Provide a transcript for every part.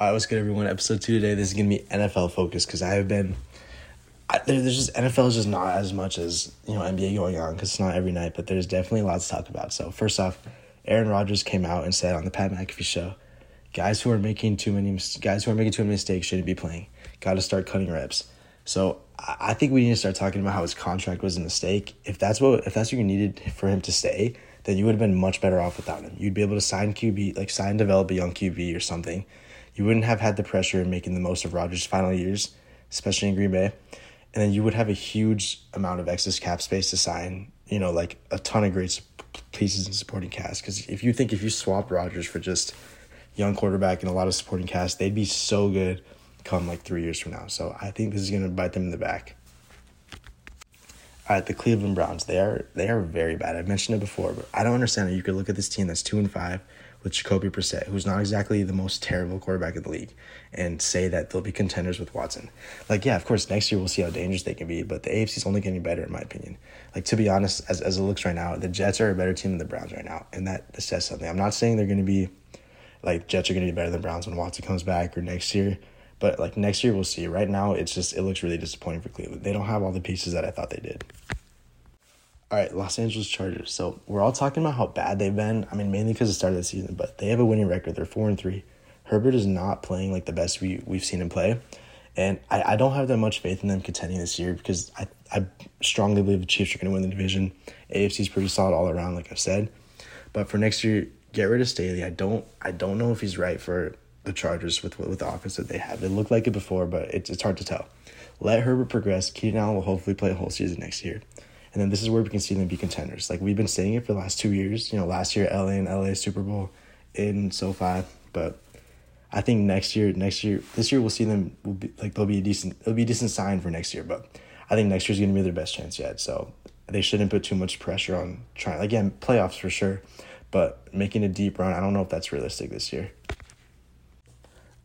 All right, what's good, everyone? Episode two today. This is gonna be NFL focused because I have been. I, there, there's just NFL is just not as much as you know NBA going on because it's not every night, but there's definitely a lot to talk about. So first off, Aaron Rodgers came out and said on the Pat McAfee show, guys who are making too many guys who are making too many mistakes shouldn't be playing. Got to start cutting reps. So I think we need to start talking about how his contract was a mistake. If that's what if that's what you needed for him to stay, then you would have been much better off without him. You'd be able to sign QB, like sign develop a young QB or something you wouldn't have had the pressure of making the most of Rodgers' final years, especially in Green Bay. And then you would have a huge amount of excess cap space to sign, you know, like a ton of great pieces in supporting cast. Because if you think if you swap Rodgers for just young quarterback and a lot of supporting cast, they'd be so good come like three years from now. So I think this is going to bite them in the back. All right, the Cleveland Browns. They are they are very bad. I've mentioned it before, but I don't understand how you could look at this team that's two and five with Jacoby Brissett, who's not exactly the most terrible quarterback in the league, and say that they'll be contenders with Watson. Like, yeah, of course, next year we'll see how dangerous they can be, but the AFC's only getting better, in my opinion. Like, to be honest, as, as it looks right now, the Jets are a better team than the Browns right now, and that, that says something. I'm not saying they're going to be, like, Jets are going to be better than Browns when Watson comes back or next year, but, like, next year we'll see. Right now, it's just, it looks really disappointing for Cleveland. They don't have all the pieces that I thought they did. All right, Los Angeles Chargers. So we're all talking about how bad they've been. I mean, mainly because the start of the season, but they have a winning record. They're four and three. Herbert is not playing like the best we we've seen him play, and I, I don't have that much faith in them contending this year because I I strongly believe the Chiefs are going to win the division. AFC is pretty solid all around, like I've said. But for next year, get rid of Staley. I don't I don't know if he's right for the Chargers with with the offense that they have. It looked like it before, but it's it's hard to tell. Let Herbert progress. Keenan Allen will hopefully play a whole season next year. And then this is where we can see them be contenders. Like we've been saying it for the last two years. You know, last year LA and LA Super Bowl in SoFi, but I think next year, next year, this year we'll see them. Will be like they'll be a decent. It'll be a decent sign for next year, but I think next year's gonna be their best chance yet. So they shouldn't put too much pressure on trying. Again, playoffs for sure, but making a deep run, I don't know if that's realistic this year.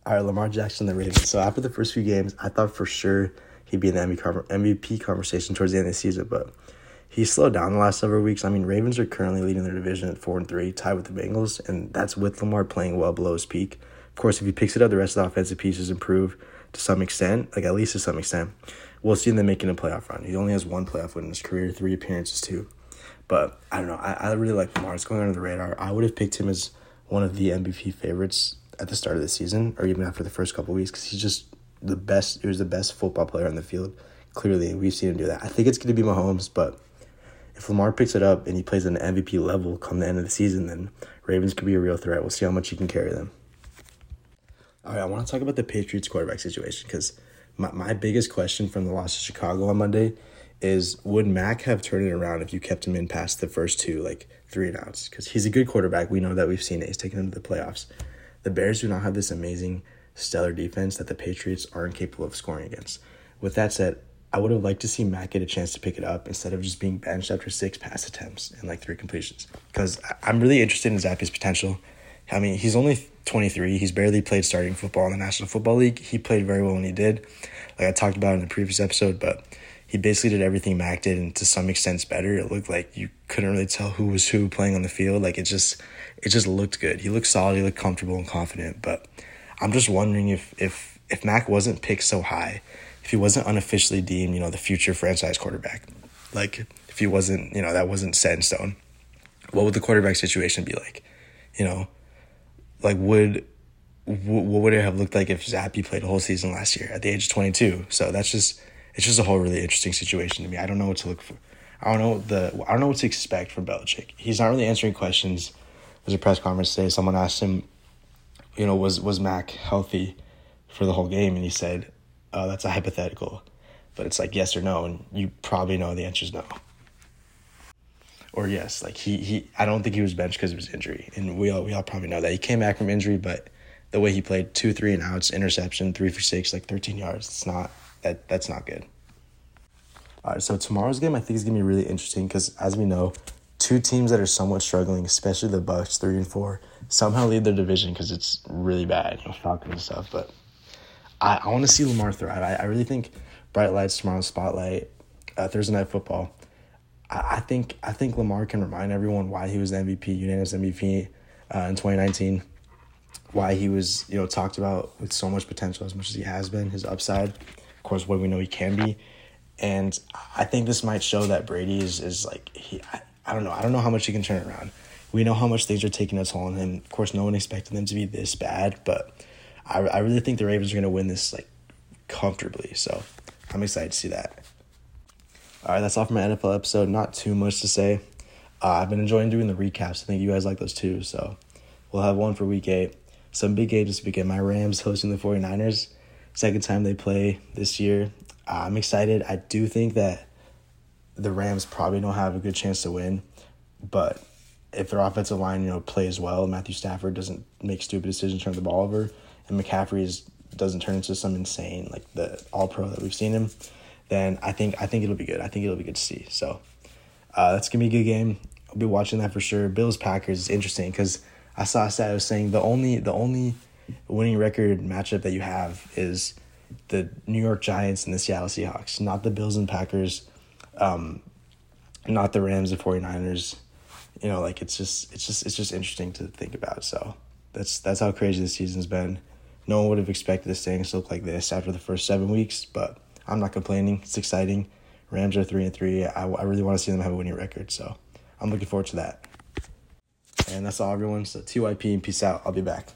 All right, Lamar Jackson, the Ravens. So after the first few games, I thought for sure he'd be in the MVP conversation towards the end of the season, but he's slowed down the last several weeks. I mean, Ravens are currently leading their division at four and three, tied with the Bengals, and that's with Lamar playing well below his peak. Of course, if he picks it up, the rest of the offensive pieces improve to some extent, like at least to some extent. We'll see them making a playoff run. He only has one playoff win in his career, three appearances too. But I don't know. I, I really like Lamar. It's going under the radar. I would have picked him as one of the MVP favorites at the start of the season or even after the first couple weeks because he's just the best. He was the best football player on the field. Clearly, we've seen him do that. I think it's going to be Mahomes, but if Lamar picks it up and he plays at an MVP level come the end of the season, then Ravens could be a real threat. We'll see how much he can carry them. All right, I want to talk about the Patriots quarterback situation because my, my biggest question from the loss to Chicago on Monday is would Mac have turned it around if you kept him in past the first two, like three and outs? Because he's a good quarterback. We know that we've seen it. He's taken him to the playoffs. The Bears do not have this amazing, stellar defense that the Patriots aren't capable of scoring against. With that said, I would have liked to see Mac get a chance to pick it up instead of just being benched after six pass attempts and like three completions. Because I'm really interested in Zappe's potential. I mean, he's only 23. He's barely played starting football in the National Football League. He played very well when he did, like I talked about in the previous episode, but he basically did everything Mac did and to some extent better. It looked like you couldn't really tell who was who playing on the field. Like it just it just looked good. He looked solid, he looked comfortable and confident. But I'm just wondering if if if Mac wasn't picked so high, if he wasn't unofficially deemed, you know, the future franchise quarterback, like if he wasn't, you know, that wasn't set in stone, what would the quarterback situation be like? You know, like would what would it have looked like if Zappe played a whole season last year at the age of 22? So that's just it's just a whole really interesting situation to me. I don't know what to look for. I don't know the I don't know what to expect from Belichick. He's not really answering questions. There's a press conference today. Someone asked him, you know, was was Mac healthy for the whole game, and he said, oh, that's a hypothetical. But it's like yes or no, and you probably know the answer is no. Or yes, like he he I don't think he was benched because of his injury. And we all we all probably know that. He came back from injury, but the way he played two, three and outs, interception, three for six, like thirteen yards, it's not that that's not good. All right, so tomorrow's game I think is gonna be really interesting because as we know, two teams that are somewhat struggling, especially the Bucs three and four, somehow lead their division because it's really bad, you know, Falcons and stuff. But I, I want to see Lamar thrive. I, I really think bright lights tomorrow, spotlight, uh, Thursday night football. I, I think I think Lamar can remind everyone why he was the MVP, unanimous MVP uh, in twenty nineteen. why he was you know talked about with so much potential as much as he has been, his upside, of course, what we know he can be, and I think this might show that Brady is is like he. I, I don't know. I don't know how much he can turn around. We know how much things are taking a toll on him. Of course, no one expected them to be this bad, but I, I really think the Ravens are going to win this like comfortably. So I'm excited to see that. All right, that's all for my NFL episode. Not too much to say. Uh, I've been enjoying doing the recaps. I think you guys like those too. So we'll have one for week eight. Some big games this weekend. My Rams hosting the 49ers. Second time they play this year. Uh, I'm excited. I do think that the Rams probably don't have a good chance to win, but if their offensive line, you know, plays well, Matthew Stafford doesn't make stupid decisions, turn the ball over, and McCaffrey is, doesn't turn into some insane like the All Pro that we've seen him, then I think I think it'll be good. I think it'll be good to see. So uh, that's gonna be a good game. I'll be watching that for sure. Bills Packers is interesting because I saw a stat was saying the only the only winning record matchup that you have is the New York Giants and the Seattle Seahawks, not the Bills and Packers, um, not the Rams and 49ers. You know, like it's just it's just it's just interesting to think about. So that's that's how crazy this season's been. No one would have expected this thing to look like this after the first seven weeks, but I'm not complaining. It's exciting. Rams are three and three. I, I really want to see them have a winning record, so I'm looking forward to that. And that's all, everyone. So TYP and peace out. I'll be back.